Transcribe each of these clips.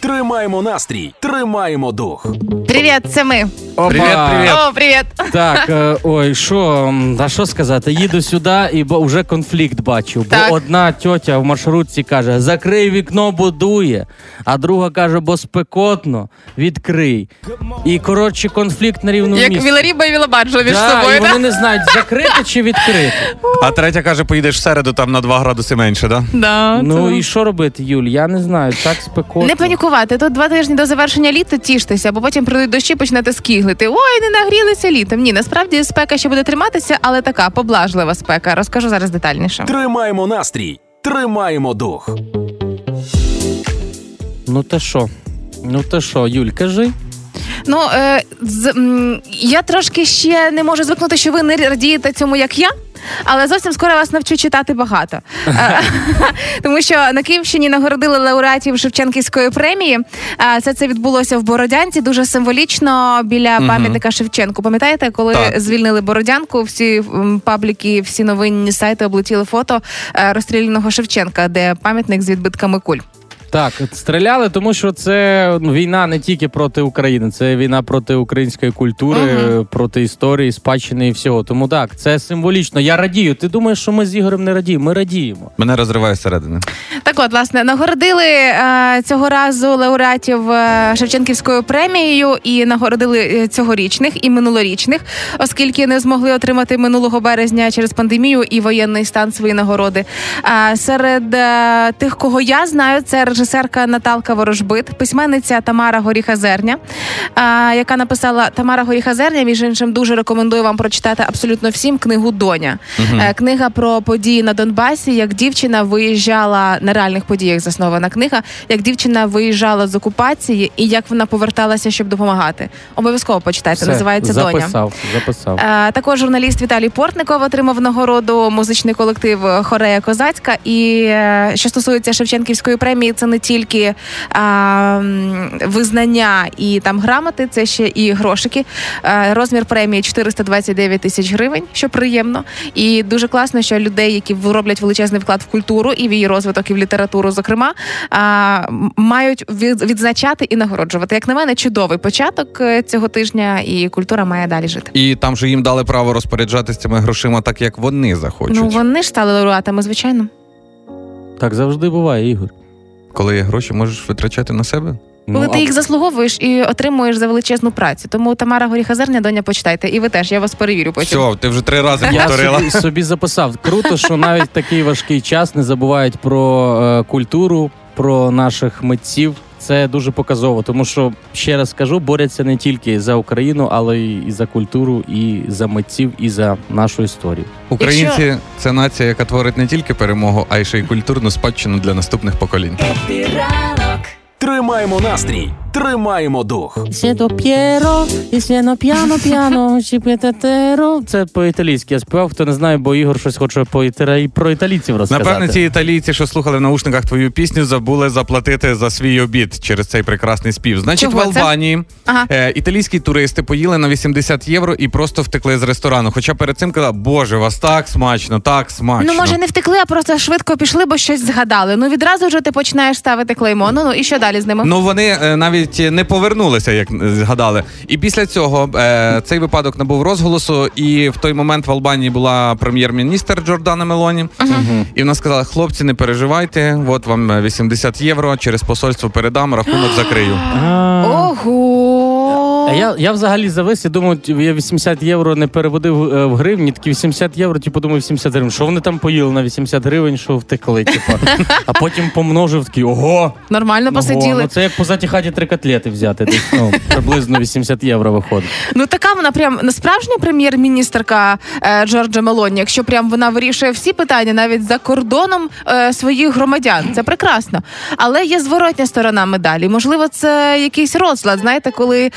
Тримаємо настрій, тримаємо дух. Привіт, це ми. Опа. Привіт, привіт. О, привіт. Так, е, ой, що, м, а що сказати? Їду сюди і бо вже конфлікт бачу. Бо Так. одна тьотя в маршрутці каже: закрий вікно, бо дує. А друга каже, бо спекотно, відкрий. І коротше, конфлікт на рівному Як місці. Віларіба і Вілабаджо між Да, собою. і да? вони не знають, закрити чи відкрити. А третя каже, поїдеш в середу там на 2 градуси менше, да? Да, Ну це- і що робити, Юль? Я не знаю, так спекотно. Не панікувати. Тут два тижні до завершення літа тіштеся, бо потім прийдуть дощі, почнете скіглити. Ой, не нагрілися літом. Ні, насправді спека ще буде триматися, але така поблажлива спека. Розкажу зараз детальніше. Тримаємо настрій, тримаємо дух. Ну та що? Ну та що, Юль, кажи. Ну е, з, м, я трошки ще не можу звикнути, що ви не радієте цьому, як я. Але зовсім скоро вас навчу читати багато, Е, тому що на Київщині нагородили лауреатів Шевченківської премії. Е, Все це відбулося в Бородянці, дуже символічно біля пам'ятника Шевченку. Пам'ятаєте, коли Так. звільнили Бородянку? Всі пабліки, всі новинні сайти облетіли фото е, розстріляного Шевченка, де пам'ятник з відбитками куль. Так, стріляли, тому що це ну, війна не тільки проти України, це війна проти української культури, Мгм. проти історії, спадщини і всього. Тому так, це символічно. Я радію. Ти думаєш, що ми з Ігорем не радіємо? Ми радіємо. Мене розриває зсередини. Так от, власне, нагородили е, цього разу лауреатів е, Шевченківською премією і нагородили е, цьогорічних і минулорічних, оскільки не змогли отримати минулого березня через пандемію і воєнний стан свої нагороди. А серед е, тих, кого я знаю, це режисерка Наталка Ворожбит, письменниця Тамара Горіха-Зерня, е, яка написала Тамара Горіха-Зерня, між іншим, дуже рекомендую вам прочитати абсолютно всім книгу Доня. Е, Книга про події на Донбасі, як дівчина виїжджала на реальних подіях заснована книга, як дівчина виїжджала з окупації і як вона поверталася, щоб допомагати. Обов'язково почитайте. Все, Називається Доня. записав, записав. Е, Також журналіст Віталій Портников отримав нагороду музичний колектив Хорея Козацька. І е, що стосується Шевченківської премії, це не тільки а, визнання і там грамоти, це ще і грошики. Е, Розмір премії 429 тисяч гривень, що приємно. І дуже класно, що людей, які роблять величезний вклад в культуру і в її розвиток, і в літературу, зокрема, а, мають від- відзначати і нагороджувати. Як на мене, чудовий початок е, цього тижня, і культура має далі жити. І там же їм дали право розпоряджатися цими грошима так, як вони захочуть. Ну вони ж стали лауреатами, звичайно. Так завжди буває, Ігор. Коли є гроші, можеш витрачати на себе. Коли Ну, ти а- їх заслуговуєш і отримуєш за величезну працю. Тому Тамара Горіхазерня, доня, почитайте. І ви теж, я вас перевірю потім. Все, ти вже три рази Я повторила. собі, собі записав. Круто, що навіть такий важкий час не забувають про е, культуру, про наших митців. Це дуже показово, тому що ще раз скажу, борються не тільки за Україну, але й і за культуру, і за митців, і за нашу історію. Українці це нація, яка творить не тільки перемогу, а й ще й культурну спадщину для наступних поколінь. Тримаємо настрій, тримаємо дух. Сіто п'єро, і сіно п'яно п'яно, чіп'єтетеро. Це по-італійськи я співав. Хто не знає, бо Ігор щось хоче по італі... про італійців розказати. Напевне, ці італійці, що слухали в наушниках твою пісню, забули заплатити за свій обід через цей прекрасний спів. Значить, Чого в це? Албанії Ага. е, італійські туристи поїли на 80 євро і просто втекли з ресторану. Хоча перед цим казали, боже, вас так смачно, так смачно. Ну, може, не втекли, а просто швидко пішли, бо щось згадали. Ну відразу вже ти починаєш ставити клеймо. Ну ну і що далі з ними? Ну вони е, навіть не повернулися, як е, згадали. І після цього е, цей випадок набув розголосу. І в той момент в Албанії була прем'єр-міністр Джордана Мелоні. І вона сказала: хлопці, не переживайте, от вам е, 80 євро через посольство передам, рахунок закрию. Ого. А я, я взагалі завис і думав, я 80 євро не переводив е, в гривні, такі 80 євро, типу думаю, 80 гривень. Що вони там поїли на 80 гривень, що втекли, типу. А потім помножив такий, ого! Нормально ого, посиділи. Ну це як по хаті три котлети взяти. Десь, ну, приблизно 80 євро виходить. Ну така вона прям справжня прем'єр-міністерка е, Джорджа Мелоні, якщо прям вона вирішує всі питання навіть за кордоном е, своїх громадян. Це прекрасно. Але є зворотня сторона медалі. Можливо, це якийсь розлад. Знаєте, коли е,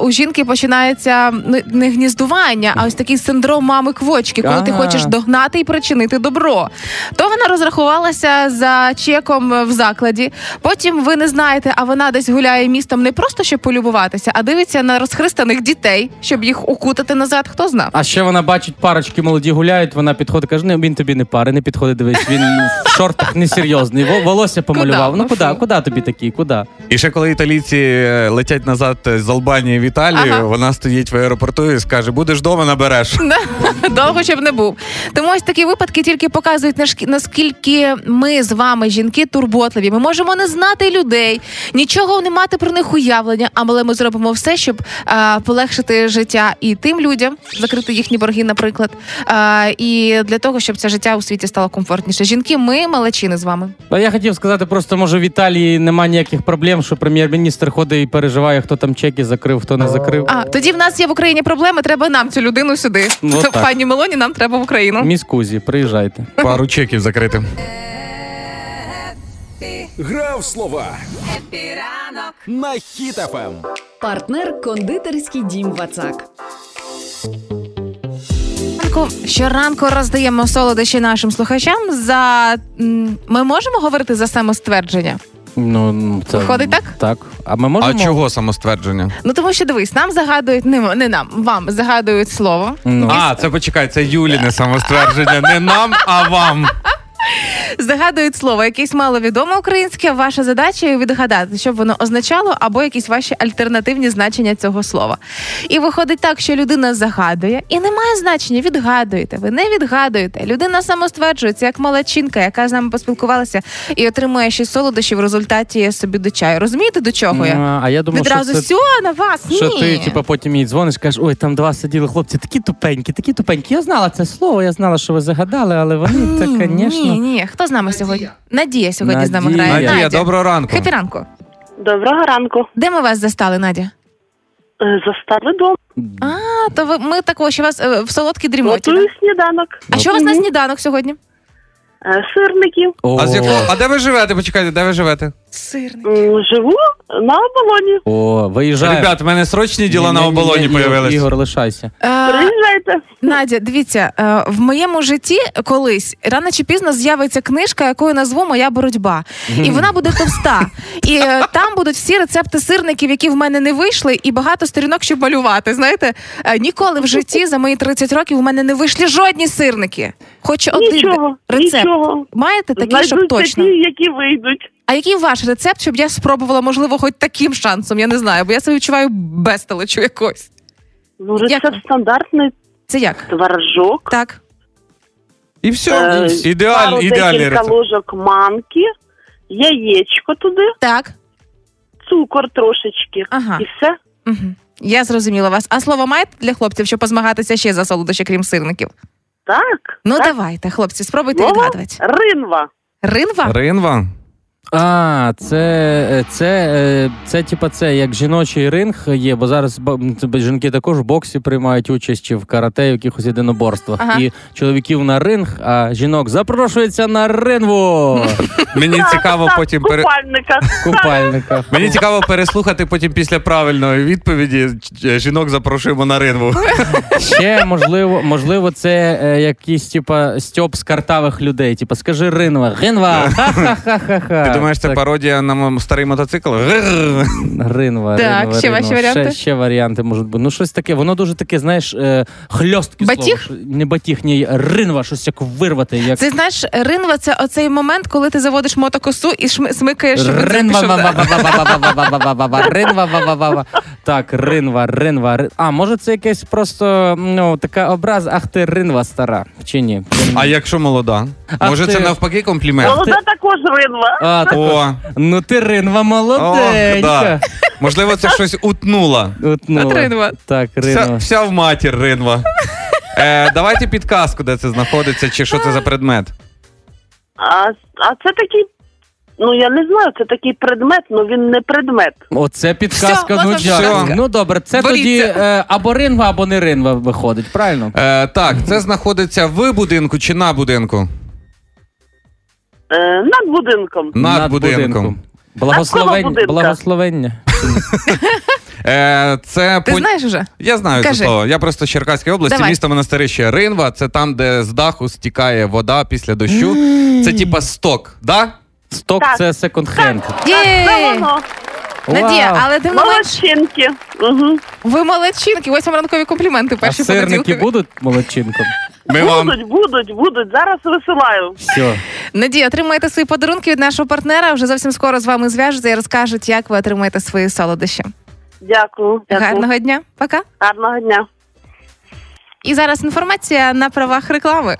у жінки починається ну, не гніздування, а ось такий синдром мами квочки, коли ти хочеш догнати і причинити добро. То вона розрахувалася за чеком в закладі. Потім ви не знаєте, а вона десь гуляє містом не просто щоб полюбуватися, а дивиться на розхристаних дітей, щоб їх укутати назад. Хто знав? А ще вона бачить, парочки молоді гуляють, вона підходить, каже, не, він тобі не пари, не підходить, дивись, він в шортах несерйозний, во- волосся помалював. Куда? Ну куди, куди тобі такий, куди? І ще коли італійці е, летять назад з Албанії в Італію, Ага. вона стоїть в аеропорту і скаже: будеш вдома, набереш. Довго щоб не був. Тому ось такі випадки тільки показують наскільки ми з вами, жінки, турботливі. Ми можемо не знати людей, нічого не мати про них уявлення, але ми зробимо все, щоб а, полегшити життя і тим людям, закрити їхні борги, наприклад, а, і для того, щоб це життя у світі стало комфортніше. Жінки, ми малачини з вами. А я хотів сказати, просто може в Італії немає ніяких проблем, що прем'єр-міністр ходить і переживає, хто там чеки закрив, хто не закрив. А тоді в нас є в Україні проблеми. Треба нам цю людину сюди. Ну, так. Пані Мелоні, нам треба в Україну. Міс Кузі, приїжджайте. Пару чеків закрити. Гра в слова на Ем. Хіт ФМ. Партнер кондитерський дім Вацак. Ранку щоранку роздаємо солодощі нашим слухачам. За ми можемо говорити за самоствердження? Ну, це... Виходить так? Так. А ми можемо. А чого самоствердження? Ну тому що дивись, нам загадують не, не нам, вам загадують слово. Ну. А, це почекай, це Юліне самоствердження. Не нам, а вам. Загадують слово, якесь маловідоме українське. Ваша задача відгадати, що б воно означало, або якісь ваші альтернативні значення цього слова. І виходить так, що людина загадує, і немає значення. Відгадуєте. Ви не відгадуєте. Людина самостверджується, як малачинка, яка з нами поспілкувалася і отримує ще солодощі в результаті собі до чаю. Розумієте, до чого я? А я думав, Відразу що це... все на вас. Що Ні. ти, типу, потім їй дзвониш, кажеш, ой, там два сиділи хлопці, такі тупенькі, такі тупенькі. Я знала це слово, я знала, що ви загадали, але вони так, звісно. Ні, ні. Хто з нами сьогодні? Надія сьогодні з нами грає. Надія, доброго ранку. Хепі ранку. Доброго ранку. Де ми вас застали, Надя? Е, Застали дом. А, то ви ми також, що вас е, в солодкій дрімоті. Готую сніданок. А що у вас на сніданок сьогодні? Е, Сирників. А з якого? А де ви живете? Почекайте, де ви живете? Сирник. М, Живу на оболоні. О, виїжджає. Ребят, в мене срочні діла на Ні-ні-ні, оболоні Ігор, появились. Ігор, лишайся. Е, Приїжджайте. Надя, дивіться, е, в моєму житті колись рано чи пізно з'явиться книжка, якою назву Моя боротьба. І вона буде товста. І е, там будуть всі рецепти сирників, які в мене не вийшли, і багато сторінок, щоб малювати. Знаєте, Е, ніколи в житті за мої 30 років у мене не вийшли жодні сирники. Хоч один Нічого, рецепт. Нічого. Маєте такий, щоб Знайдуться точно. ті, які вийдуть. А який ваш рецепт, щоб я спробувала, можливо, хоч таким шансом? Я не знаю, бо я себе відчуваю безтелечу якось. Ну, Як? рецепт стандартний. Це як? Творожок. Так. І все. Е, Ідеаль, пару ідеальний декілька рецепт. ложок манки, яєчко туди, Так. цукор трошечки. Ага. І все. Угу. Я зрозуміла вас. А слово маєте для хлопців, щоб позмагатися ще за солодощі, крім сирників? Так. Ну так. давайте, хлопці, спробуйте Мова відгадувати. Ринва. Ринва? Ринва? А, це, е, це, е, це, типа, це як жіночий ринг є, бо зараз жінки також в боксі приймають участь чи в карате, в якихось єдиноборствах. Ага. І чоловіків на ринг, а жінок запрошується на ринву Мені цікаво потім пере... Купальника. купальника. Мені цікаво переслухати потім після правильної відповіді. Жінок запрошуємо на ринву. Ще можливо, можливо, це е, якийсь типа стьоп з картавих людей. Типа, скажи ринва, ринва, ха-ха-ха-ха-ха думаєш, це пародія на старий мотоцикл? Ринва. Так, ще ваші варіанти? Ще варіанти можуть бути. Ну, щось таке, воно дуже таке, знаєш, е, хльостке Батіг? Не батіг, ні, ринва, щось як вирвати. Як... Ти знаєш, ринва це оцей момент, коли ти заводиш мотокосу і смикаєш. Ринва. Так, ринва, ринва. А, може, це якесь просто ну, така образ, ах ти ринва стара. чи ні? А якщо молода? Може, це навпаки комплімент? Молода також ринва. А, о, ну ти ринва о, да. Можливо, це щось утнула. Утнула. Ринва. Так, Вся, ринва. вся в матір ринва. Е, давайте підказку, де це знаходиться, чи що це за предмет. А, а це такий, ну я не знаю, це такий предмет, але він не предмет. Оце підказка, Всьо, ну дякую. підказка. Ну добре, це Боріться. тоді е, або ринва, або не ринва виходить, правильно? Е, так, це знаходиться в будинку чи на будинку? Е, над будинком. Над, будинком. Благословень... будинка. Благословення. Е, це Ти пон- знаєш уже? Я знаю Кажи. це слово. Я просто з Черкаської області, Давай. місто монастирище Ринва. Це там, де з даху стікає вода після дощу. Це типа сток, да? Сток Так. це секонд-хенд. Є! Це воно. Надія, Вау. але тим не Молодчинки. Угу. ви молодчинки. Ось вам ранкові компліменти. А Перші сирники будуть молодчинком? Ми вам Будуть, будуть, будуть. Зараз висилаю. Все. Надія, отримаєте свої подарунки від нашого партнера. Вже зовсім скоро з вами зв'яжуться і розкажуть, як ви отримаєте свої солодощі. Дякую. Дякую. Гарного дня, пока. Гарного дня. І зараз інформація на правах реклами.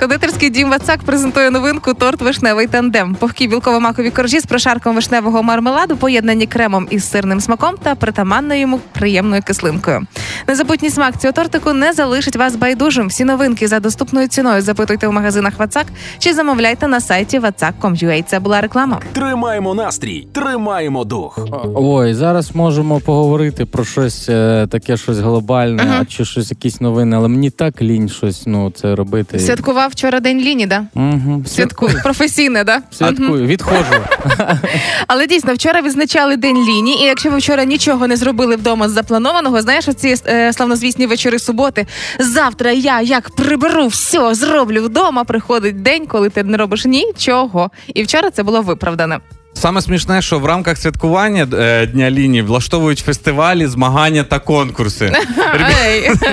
Кондитерський дім Вацак презентує новинку торт вишневий тандем. Пухкі білково-макові коржі з прошарком вишневого мармеладу, поєднані кремом із сирним смаком та притаманною йому приємною кислинкою. Незабутній смак цього тортику не залишить вас байдужим. Всі новинки за доступною ціною запитуйте в магазинах Вацак чи замовляйте на сайті vatsak.com.ua. Це була реклама. Тримаємо настрій, тримаємо дух. Ой, зараз можемо поговорити про щось е, таке, щось глобальне, а чи щось якісь новини, але мені так лінь щось ну це робити. Святкував вчора день Ліні, да? Угу. Святкую. Професійне, да? Святкую, відходжу. Але дійсно, вчора відзначали день ліні, і якщо ви вчора нічого не зробили вдома з запланованого, знаєш, оці е, славнозвісні вечори суботи. Завтра я як приберу все, зроблю вдома. Приходить день, коли ти не робиш нічого. І вчора це було виправдане. Саме смішне, що в рамках святкування е, Дня лінії влаштовують фестивалі, змагання та конкурси.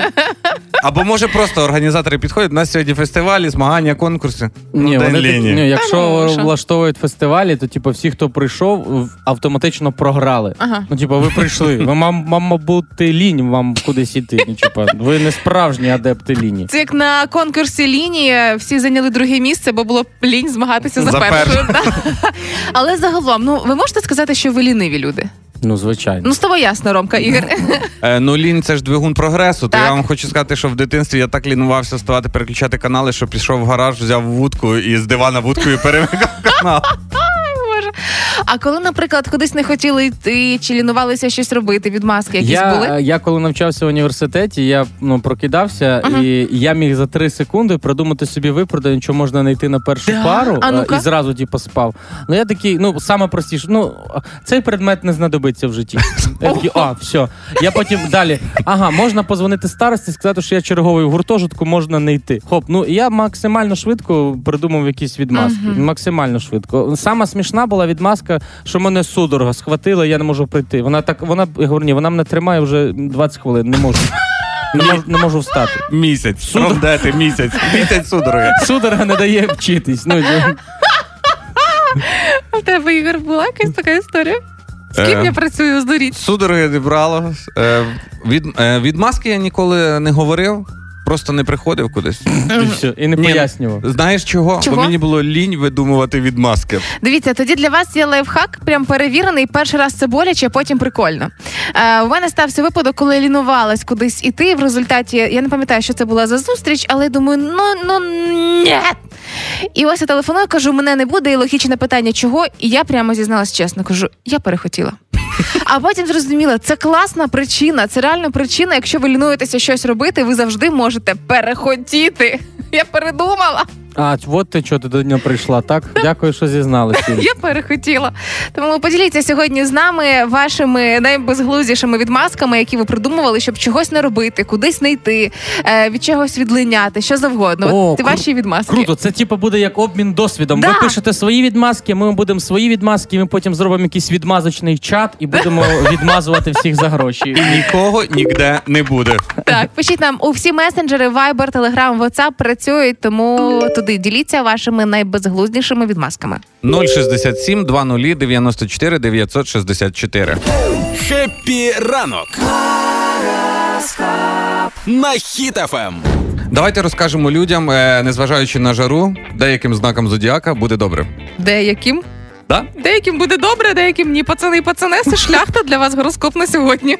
Або може просто організатори підходять. У нас сьогодні фестивалі, змагання, конкурси. Ну, Ні, День вони такі, лінії. ні, якщо ну, що? влаштовують фестивалі, то типу всі, хто прийшов, в- автоматично програли. Ага. Ну, типу, ви прийшли. Ви мам, мама бути лінь вам кудись іти. Ну, типу, ви не справжні адепти лінії. Це як на конкурсі лінії всі зайняли друге місце, бо було лінь змагатися за, За першою. Да. Але загалом, ну ви можете сказати, що ви ліниві люди? Ну, звичайно. Ну з того ясно, Ромка Ігор. Е, ну, лінь це ж двигун прогресу. То я вам хочу сказати, що в дитинстві я так лінувався ставати, переключати канали, що пішов в гараж, взяв вудку і з дивана вудкою перемикав канал. А коли, наприклад, кудись не хотіли йти чи лінувалися щось робити, відмазки якісь я, були? я коли навчався в університеті, я ну, прокидався, Ага. і я міг за три секунди придумати собі виправдання, що можна не йти на першу Да? пару А е, ну-ка. і зразу типу, спав. Ну я такий, ну саме простіше, ну цей предмет не знадобиться в житті. Я такий, а, все. Я потім далі. Ага, можна позвонити старості, сказати, що я черговий в гуртожитку, можна не йти. Хоп, ну я максимально швидко придумав якісь відмазки. Мгм. Максимально швидко. Сама смішна була відмазка, що мене судорога схватила, я не можу прийти. Вона так, вона я говорю, ні, вона мене тримає вже 20 хвилин. Не можу. Не можу, не можу встати. Місяць. Судор- Судор... місяць. Місяць судороги. Судорога не дає вчитись. Ну, я- У тебе Ігор була якась така історія? З ким Е. я працюю здуріть? Судороги не брало. Е, від, е, від маски я ніколи не говорив, просто не приходив кудись. і все, і не Ні, пояснював. Знаєш чого? Чого? Бо мені було лінь видумувати відмазки. Дивіться, тоді для вас є лайфхак, прям перевірений. Перший раз це боляче, а потім прикольно. Е, у мене стався випадок, коли лінувалась кудись іти. В результаті я не пам'ятаю, що це була за зустріч, але думаю, ну ну ні. І ось я телефоную, кажу, мене не буде, і логічне питання, чого. І я прямо зізналась чесно, кажу, я перехотіла. А потім зрозуміла, це класна причина, це реальна причина. Якщо ви лінуєтеся щось робити, ви завжди можете перехотіти. Я передумала. А, от ти чого ти до нього прийшла, так? Дякую, що зізналися. Я перехотіла. Тому поділіться сьогодні з нами вашими найбезглуздішими відмазками, які ви придумували, щоб чогось не робити, кудись не йти, е, від чогось відлиняти, що завгодно. О, От кру- ваші відмазки. Круто, це типу буде як обмін досвідом. Да. Ви пишете свої відмазки, ми будемо свої відмазки, ми потім зробимо якийсь відмазочний чат і будемо відмазувати всіх за гроші. І нікого ніде не буде. Так, пишіть нам у всі месенджери, Viber, Telegram, WhatsApp працюють, тому туди діліться вашими найбезглуздішими відмазками. 067 20 94 964. Happy ранок. На Хіт ФМ. Давайте розкажемо людям, е, незважаючи на жару, деяким знаком зодіака буде добре. Деяким. Да? Деяким буде добре, деяким ні. Пацани і пацанеси, шляхта для вас гороскоп на сьогодні.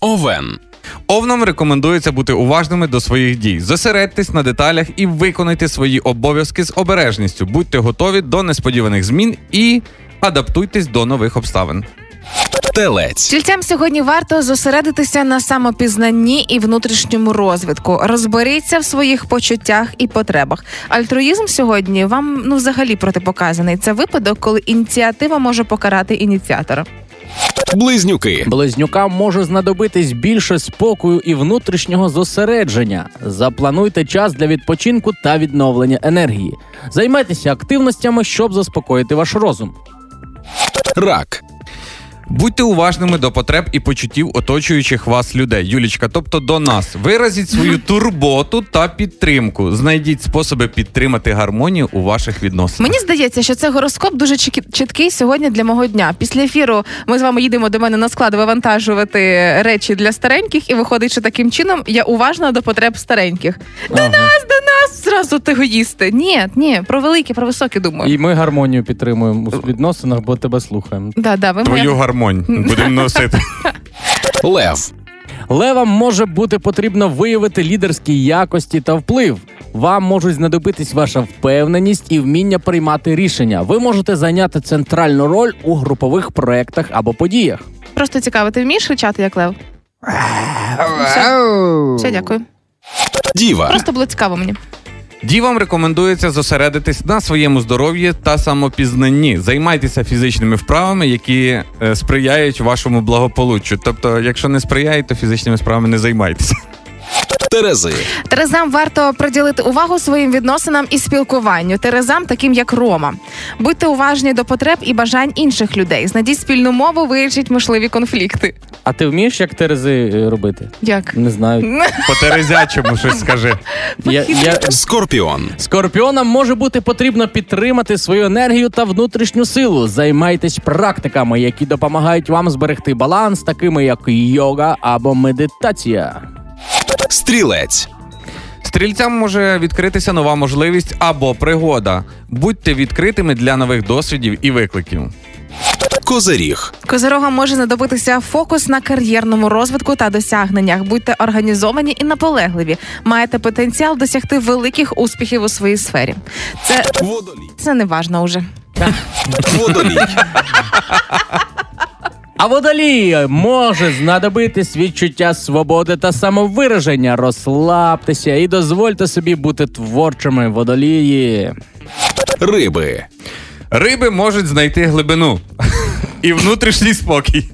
Овен. Овнам рекомендується бути уважними до своїх дій. Зосередьтесь на деталях і виконайте свої обов'язки з обережністю. Будьте готові до несподіваних змін і адаптуйтесь до нових обставин. Телець. Тільцям сьогодні варто зосередитися на самопізнанні і внутрішньому розвитку. Розберіться в своїх почуттях і потребах. Альтруїзм сьогодні вам ну взагалі протипоказаний. Це випадок, коли ініціатива може покарати ініціатора. Близнюки. Близнюкам може знадобитись більше спокою і внутрішнього зосередження. Заплануйте час для відпочинку та відновлення енергії. Займайтеся активностями, щоб заспокоїти ваш розум. Рак. Будьте уважними до потреб і почуттів оточуючих вас людей. Юлічка, тобто до нас. Виразіть свою турботу та підтримку. Знайдіть способи підтримати гармонію у ваших відносинах. Мені здається, що це гороскоп дуже чіткий сьогодні для мого дня. Після ефіру ми з вами їдемо до мене на склад вивантажувати речі для стареньких, і виходить, що таким чином я уважна до потреб стареньких. До нас, до нас зразу егоїсти. Ні, ні, про велике, про високе думаю. І ми гармонію підтримуємо у відносинах, бо тебе слухаємо. Да, да, ви моя- Твою гармонію будемо носити. Лев. Левам може бути потрібно виявити лідерські якості та вплив. Вам можуть знадобитись ваша впевненість і вміння приймати рішення. Ви можете зайняти центральну роль у групових проектах або подіях. Просто цікаво, ти вмієш кричати, як лев? Все, Все дякую. Діва. Просто було цікаво мені. Дівам рекомендується зосередитись на своєму здоров'ї та самопізнанні. Займайтеся фізичними вправами, які е, сприяють вашому благополуччю. Тобто, якщо не сприяють, то фізичними справами не займайтеся. Терези. Терезам варто приділити увагу своїм відносинам і спілкуванню. Терезам, таким як Рома. Будьте уважні до потреб і бажань інших людей. Знайдіть спільну мову, вирішіть можливі конфлікти. А ти вмієш як Терези е, робити? Як? Не знаю. По терезячому щось скажи. Я, я... Скорпіон. Скорпіонам може бути потрібно підтримати свою енергію та внутрішню силу. Займайтесь практиками, які допомагають вам зберегти баланс, такими як йога або медитація. Стрілець. Стрільцям може відкритися нова можливість або пригода. Будьте відкритими для нових досвідів і викликів. Козиріг. Козирогам може знадобитися фокус на кар'єрному розвитку та досягненнях. Будьте організовані і наполегливі. Маєте потенціал досягти великих успіхів у своїй сфері. Це, Водолій. це не важно уже. Водолій. А водолії може знадобитись відчуття свободи та самовираження. Розслабтеся і дозвольте собі бути творчими водолії. Риби. Риби можуть знайти глибину і внутрішній спокій.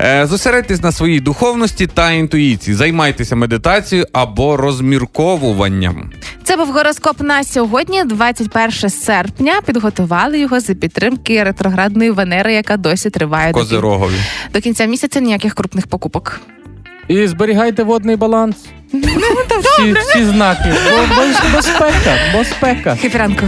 Е, Зосередьтесь на своїй духовності та інтуїції. Займайтеся медитацією або розмірковуванням. Це був гороскоп на сьогодні, 21 серпня. Підготували його за підтримки ретроградної Венери, яка досі триває до, кін- Козирогові. до кінця місяця. Ніяких крупних покупок. І зберігайте водний баланс. Всі, всі знаки. Бо, бо, безпека, безпека. Хепіранку.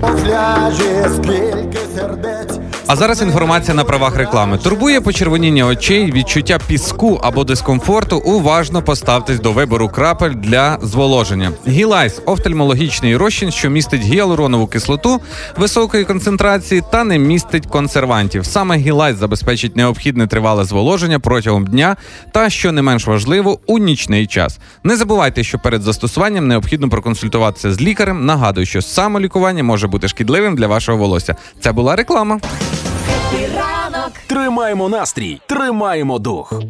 Пляжі скільки сердець. А зараз інформація на правах реклами. Турбує почервоніння очей, відчуття піску або дискомфорту. Уважно поставтесь до вибору крапель для зволоження. Гілайс офтальмологічний розчин, що містить гіалуронову кислоту високої концентрації та не містить консервантів. Саме Гілайс забезпечить необхідне тривале зволоження протягом дня та, що не менш важливо, у нічний час. Не забувайте, що перед застосуванням необхідно проконсультуватися з лікарем. Нагадую, що самолікування може бути шкідливим для вашого волосся. Це була реклама. Тримаємо настрій. Тримаємо дух.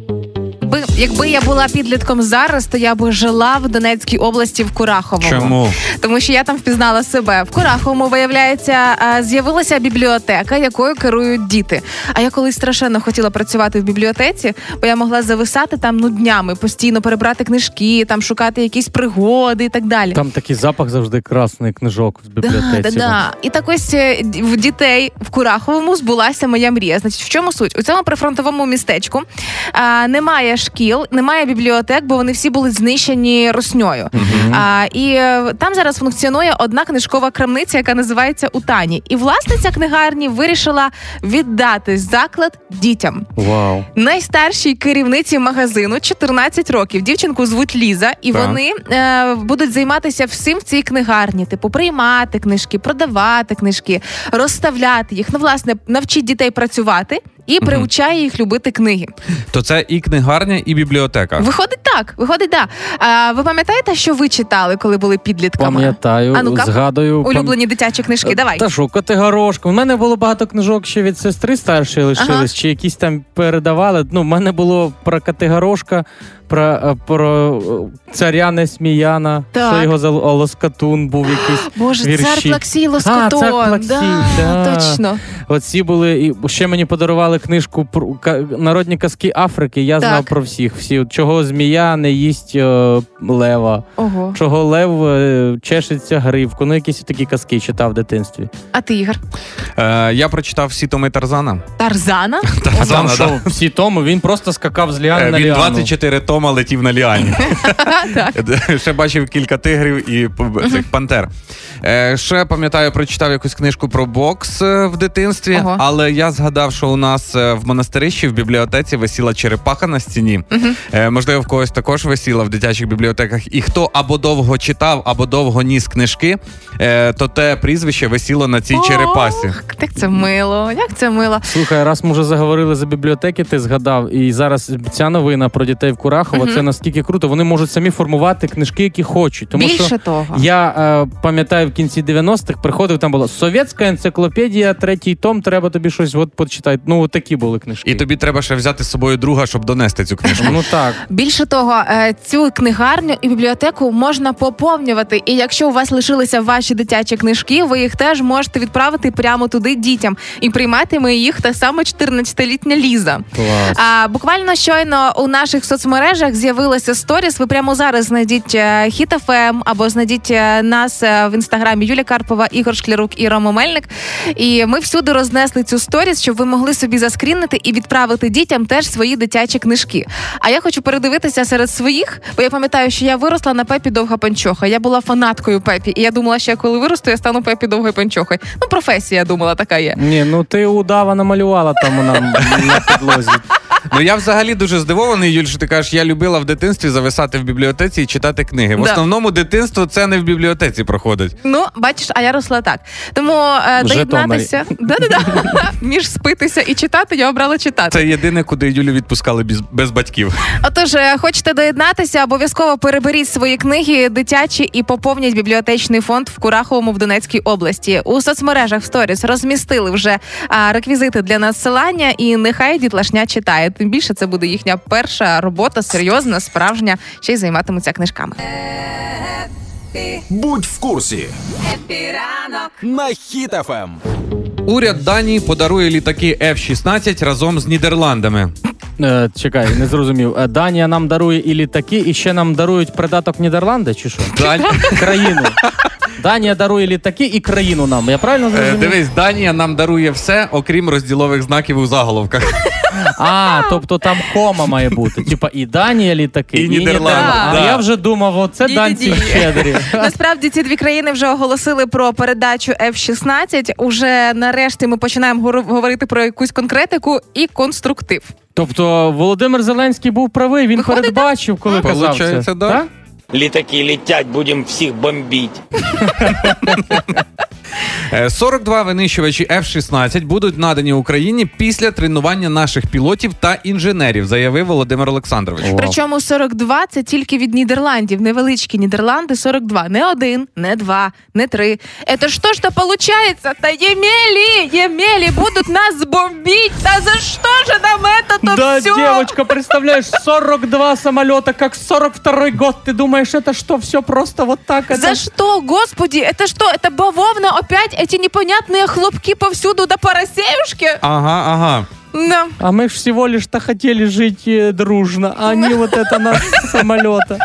Би, якби я була підлітком зараз, то я би жила в Донецькій області в Кураховому. Чому? Тому що я там впізнала себе. В Кураховому, виявляється, з'явилася бібліотека, якою керують діти. А я колись страшенно хотіла працювати в бібліотеці, бо я могла зависати там ну днями, постійно перебрати книжки, там шукати якісь пригоди і так далі. Там такий запах завжди красний книжок в бібліотеці. да, да. І так ось е, в дітей в Кураховому збулася моя мрія. Значить, в чому суть? У цьому прифронтовому містечку а, немає шкіл, немає бібліотек, бо вони всі були знищені росньою. А, і е, там зараз функціонує одна книжкова крамниця, яка називається Утані. І власниця книгарні вирішила віддати заклад дітям. Вау. Найстаршій керівниці магазину 14 років. Дівчинку звуть Ліза, і Так. вони е, будуть займатися всім в цій книгарні: типу приймати книжки, продавати книжки, розставляти їх. Ну, власне, навчить дітей працювати і приучає їх любити книги. То це і книгарня, і бібліотека. Виходить так, виходить да. А, ви пам'ятаєте, що ви читали, коли були підлітками? Пам'ятаю, А згадую. пам- Улюблені дитячі книжки. Давай. Та що, Котигорошка. У мене було багато книжок ще від сестри старшої лишились, Ага. чи якісь там передавали. Ну, в мене було про Котигорошка, Про, е, про е, царя Несміяна, Так. що його за лоскатун був якийсь. Боже, вірші. цар Плаксій А, Лоскотон. цар Плаксій, да, да. Точно. Оці були, і ще мені подарували книжку про народні казки Африки. Я Так. знав про всіх. Всі, чого змія не їсть е, лева, Ого. чого лев е, чешеться гривку. Ну, якісь такі казки читав в дитинстві. А ти, Ігор? Е, я прочитав всі томи Тарзана. Тарзана? Тарзана, да. всі тому він просто скакав з ліани Е, на Він ліану. 24 тома летів на ліані. Ще бачив кілька тигрів і цих пантер. Е, Ще пам'ятаю, прочитав якусь книжку про бокс е, в дитинстві, але я згадав, що у нас е, в монастирищі в бібліотеці висіла черепаха на стіні. Е, Можливо, в когось також висіла в дитячих бібліотеках. І хто або довго читав, або довго ніс книжки, е, то те прізвище висіло на цій черепасі. Ох, Як це мило, як це мило. Слухай, раз ми вже заговорили за бібліотеки, ти згадав, і зараз ця новина про дітей в Курахово, Мгм. це настільки круто. Вони можуть самі формувати книжки, які хочуть. Тому Більше що того. я е, пам'ятаю в кінці 90-х приходив, там було совєтська енциклопедія, третій том, треба тобі щось от почитати. Ну, от такі були книжки. І тобі треба ще взяти з собою друга, щоб донести цю книжку. Ну так. Більше того, е, цю книгарню і бібліотеку можна поповнювати. І якщо у вас лишилися ваші дитячі книжки, ви їх теж можете відправити прямо туди дітям. І прийматиме їх та саме 14-літня Ліза. Клас. А буквально щойно у наших соцмережах з'явилася сторіс. Ви прямо зараз знайдіть е, Хіт ФМ або знайдіть е, нас е, в інстаграмі Юлія Карпова, Ігор Шклярук і Рома Мельник. І ми всюди рознесли цю сторіс, щоб ви могли собі заскрінити і відправити дітям теж свої дитячі книжки. А я хочу передивитися серед своїх, бо я пам'ятаю, що я виросла на Пепі Довга Панчоха. Я була фанаткою Пепі, і я думала, що я коли виросту, я стану Пепі Довгою Панчохою. Ну, професія, я думала, така є. Ні, ну ти удава намалювала там нам на підлозі. Ну я взагалі дуже здивований, Юль, що ти кажеш, я любила в дитинстві зависати в бібліотеці і читати книги. В Да. основному дитинство це не в бібліотеці проходить. Ну, бачиш, а я росла так. Тому е, доєднатися да-да-да. між спитися і читати, я обрала читати. Це єдине, куди Юлю відпускали без, без батьків. Отож, е, хочете доєднатися, обов'язково переберіть свої книги дитячі і поповнять бібліотечний фонд в Кураховому в Донецькій області. У соцмережах в сторіс розмістили вже а, реквізити для надсилання, і нехай дітлашня читає. Тим більше це буде їхня перша робота, серйозна, справжня, ще й займатимуться книжками. Будь в курсі. На Ем. Хіт-ФМ. Уряд Данії подарує літаки F-16 разом з Нідерландами. Е, чекай, не зрозумів. Е, Данія нам дарує і літаки, і ще нам дарують придаток Нідерланди, чи що? Дан... Країну. Данія дарує літаки і країну нам. Я правильно Е, зрозумів? Дивись, Данія нам дарує все, окрім розділових знаків у заголовках. А, тобто там кома має бути. Типа і Данія літаки, І Нідерланди, А да. я вже думав, оце Ні-ні-ні. данці щедрі. Насправді ці дві країни вже оголосили про передачу F-16. Уже нарешті ми починаємо говор- говорити про якусь конкретику і конструктив. Тобто Володимир Зеленський був правий, він Виходить, передбачив, коли казав це. Получається, да. Так? Літаки летять, будемо всіх бомбити. Е, 42 винищувачі F-16 будуть надані Україні після тренування наших пілотів та інженерів, заявив Володимир Олександрович. Вау. Причому 42 – це тільки від Нідерландів. Невеличкі Нідерланди 42. Не один, не два, не три. Это что ж то получается? Та Ємелі, Ємелі будуть нас бомбить. Та за що ж нам это то Да, все? девочка, представляешь, 42 самолета, как 42 год. Ты думаешь, это что, все просто вот так? За Это... что, господи? Это что, это бавовна опять? Эти непонятные хлопки повсюду до поросеюшки? Ага, ага. Да. А мы ж всего лишь-то хотели жить э, дружно, а не вот это на самолета.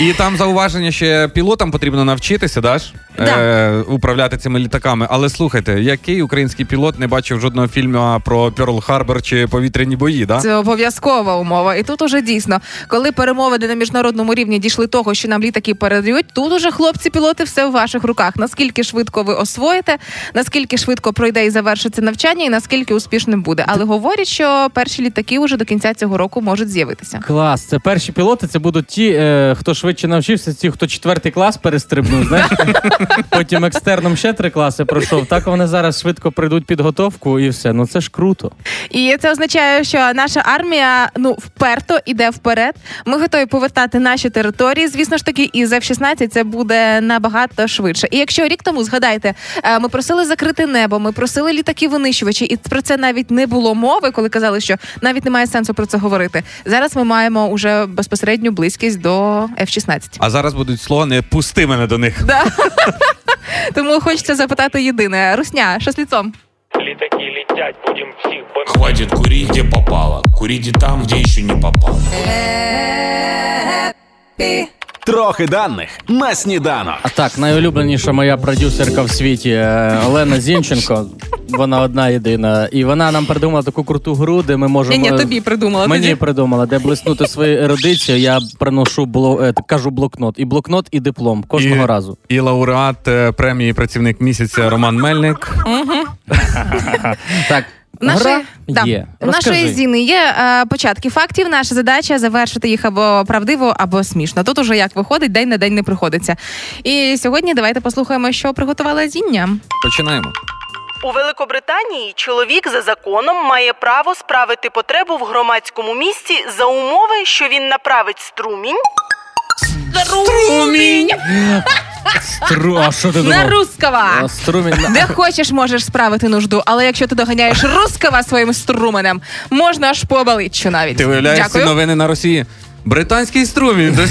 І там зауваження ще пілотам потрібно навчитися, да ж? Да. Е, управляти цими літаками. Але слухайте, який український пілот не бачив жодного фільму про Перл Харбор чи повітряні бої, да? Це обов'язкова умова. І тут уже дійсно, коли перемовини на міжнародному рівні дійшли того, що нам літаки передають, тут уже хлопці-пілоти все в ваших руках. Наскільки швидко ви освоїте, наскільки швидко пройде і завершиться навчання, і наскільки успішним буде. Але говорять, що перші літаки уже до кінця цього року можуть з'явитися. Клас, це перші пілоти, це будуть ті, е, хто швидше навчився, ті, хто четвертий клас перестрибнув, знаєш? Потім екстерном ще три класи пройшов. Так вони зараз швидко прийдуть підготовку і все. Ну це ж круто. І це означає, що наша армія ну вперто іде вперед. Ми готові повертати наші території. Звісно ж таки, і з F-16 це буде набагато швидше. І якщо рік тому згадайте, е, ми просили закрити небо, ми просили літаки винищувачі, і про це навіть не було мови, коли казали, що навіть немає сенсу про це говорити. Зараз ми маємо уже безпосередню близькість до F-16. А зараз будуть слогани «Пусти мене до них. Да. Тому хочеться запитати єдине: Русня, що з ліцом? Літаки летять, будем всіх бомбить. Хватит курить, где попало. Курите там, где еще не попало. Трохи даних на сніданок. А так, найулюбленіша моя продюсерка в світі е, Олена Зінченко. Вона одна єдина. І вона нам придумала таку круту гру, де ми можемо. Ні, ні, тобі придумала. Мені тоді. придумала, де блиснути свою ерудицію, я приношу бло, е, кажу блокнот. І блокнот, і диплом кожного І- разу. І лауреат е, премії працівник місяця Роман Мельник. Так, гра да, є. нашої зіни є е, початки фактів. Наша задача завершити їх або правдиво, або смішно. Тут уже як виходить, день на день не приходиться. І сьогодні давайте послухаємо, що приготувала зіння. Починаємо. У Великобританії чоловік за законом має право справити потребу в громадському місці за умови, що він направить струмінь. Струмінь! Стру... А що ти На думав? русского! А, Струмінь. Де хочеш, можеш справити нужду, але якщо ти доганяєш русского своїм струменем, можна аж по обличчю навіть. Ти виявляєш ці Дякую. новини на Росії. Британський струмінь.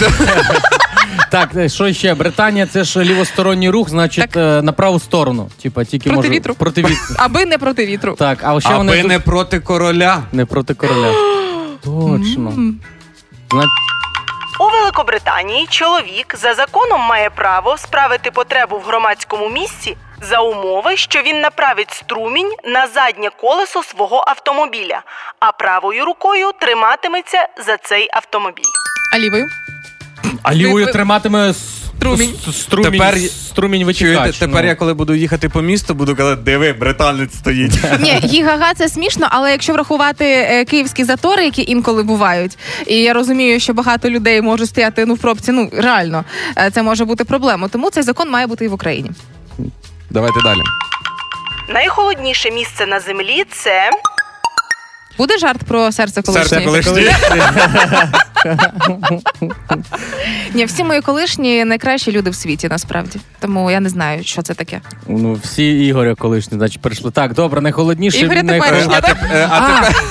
Так, е, що ще? Британія це ж лівосторонній рух, значить, е, на праву сторону. Типа, тільки Проти може... вітру. Проти вітру. Аби не проти вітру. Так, а ще вони Аби тут- не проти короля. не проти короля. Точно. Зна- У Великобританії чоловік за законом має право справити потребу в громадському місці за умови, що він направить струмінь на заднє колесо свого автомобіля, а правою рукою триматиметься за цей автомобіль. А лівою? А лівою триматиме Струмінь. струмінь, Тепер- струмінь Чуєте, тепер ну. я коли буду їхати по місту, буду казати, диви, британець стоїть. Ні, гігага це смішно, але якщо врахувати е, київські затори, які інколи бувають, і я розумію, що багато людей можуть стояти ну в пробці, ну реально е, це може бути проблема. Тому цей закон має бути і в Україні. Давайте далі. Найхолодніше місце на землі це Буде жарт про серце колишнє? Серце колишнє. Ні, всі мої колишні найкращі люди в світі, насправді. Тому я не знаю, що це таке. Ну, всі Ігоря колишні, значить, прийшли. Так, добре, найхолодніше. Ігоря найхо- теперішня, А, теп- е, а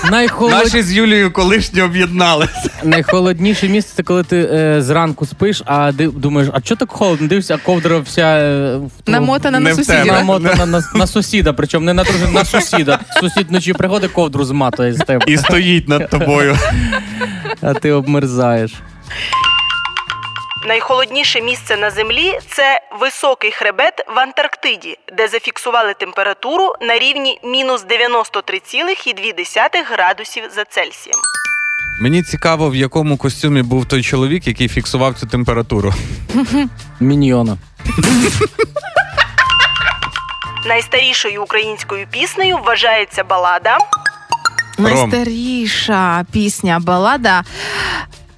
А, найхолод... наші з Юлією колишні об'єдналися. найхолодніше місце це коли ти е, зранку спиш, а ди- думаєш, а чого так холодно? Дивишся, а ковдра вся е, в ту- Намотана не на в сусідів. тебе. намотана на, на сусіда, причому не на дружину, на сусіда. Сусід вночі приходить, ковдру зматує з тебе, І стоїть над тобою. а ти обмерзаєш. Найхолодніше місце на землі це високий хребет в Антарктиді, де зафіксували температуру на рівні мінус 93,2 градусів за Цельсієм. Мені цікаво, в якому костюмі був той чоловік, який фіксував цю температуру. Міньйона. Найстарішою українською піснею вважається балада. Найстаріша пісня балада.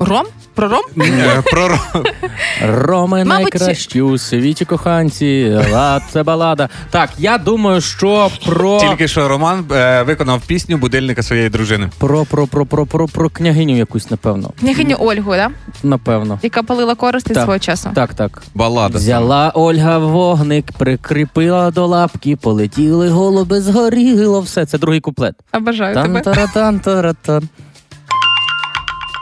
Ром? Про ром? Е, Про ро- Роми Мабуть, найкращі у світі коханці. Лад це балада. Так, я думаю, що про Тільки що Роман е, виконав пісню будильника своєї дружини. про, про, про, про, про, про княгиню якусь, напевно. Княгиню Ольгу, да? Напевно. яка палила користи Так. свого часу. Так, так. Балада. Взяла Ольга вогник, прикріпила до лапки, полетіли голуби, згоріло все. Це другий куплет. Обожаю тебе. Тан-таратан-таратан.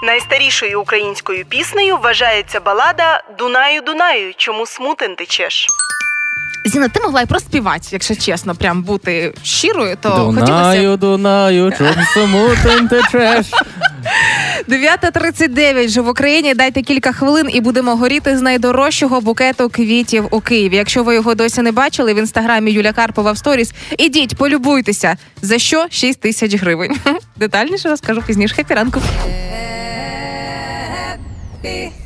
Найстарішою українською піснею вважається балада Дунаю Дунаю, чому смутен течеш. Зіна, ти могла й проспівати, якщо чесно, прям бути щирою, то хотілося. Дунаю, Дунаю, чом самотен течеш. 9.39 вже в Україні. Дайте кілька хвилин і будемо горіти з найдорожчого букету квітів у Києві. Якщо ви його досі не бачили в інстаграмі Юля Карпова в сторіс, ідіть, полюбуйтеся. За що 6 тисяч гривень. Детальніше розкажу пізніше. Happy ранку.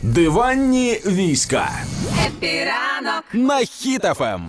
Диванні війська Happy ранок. на Ем. Хіт ФМ.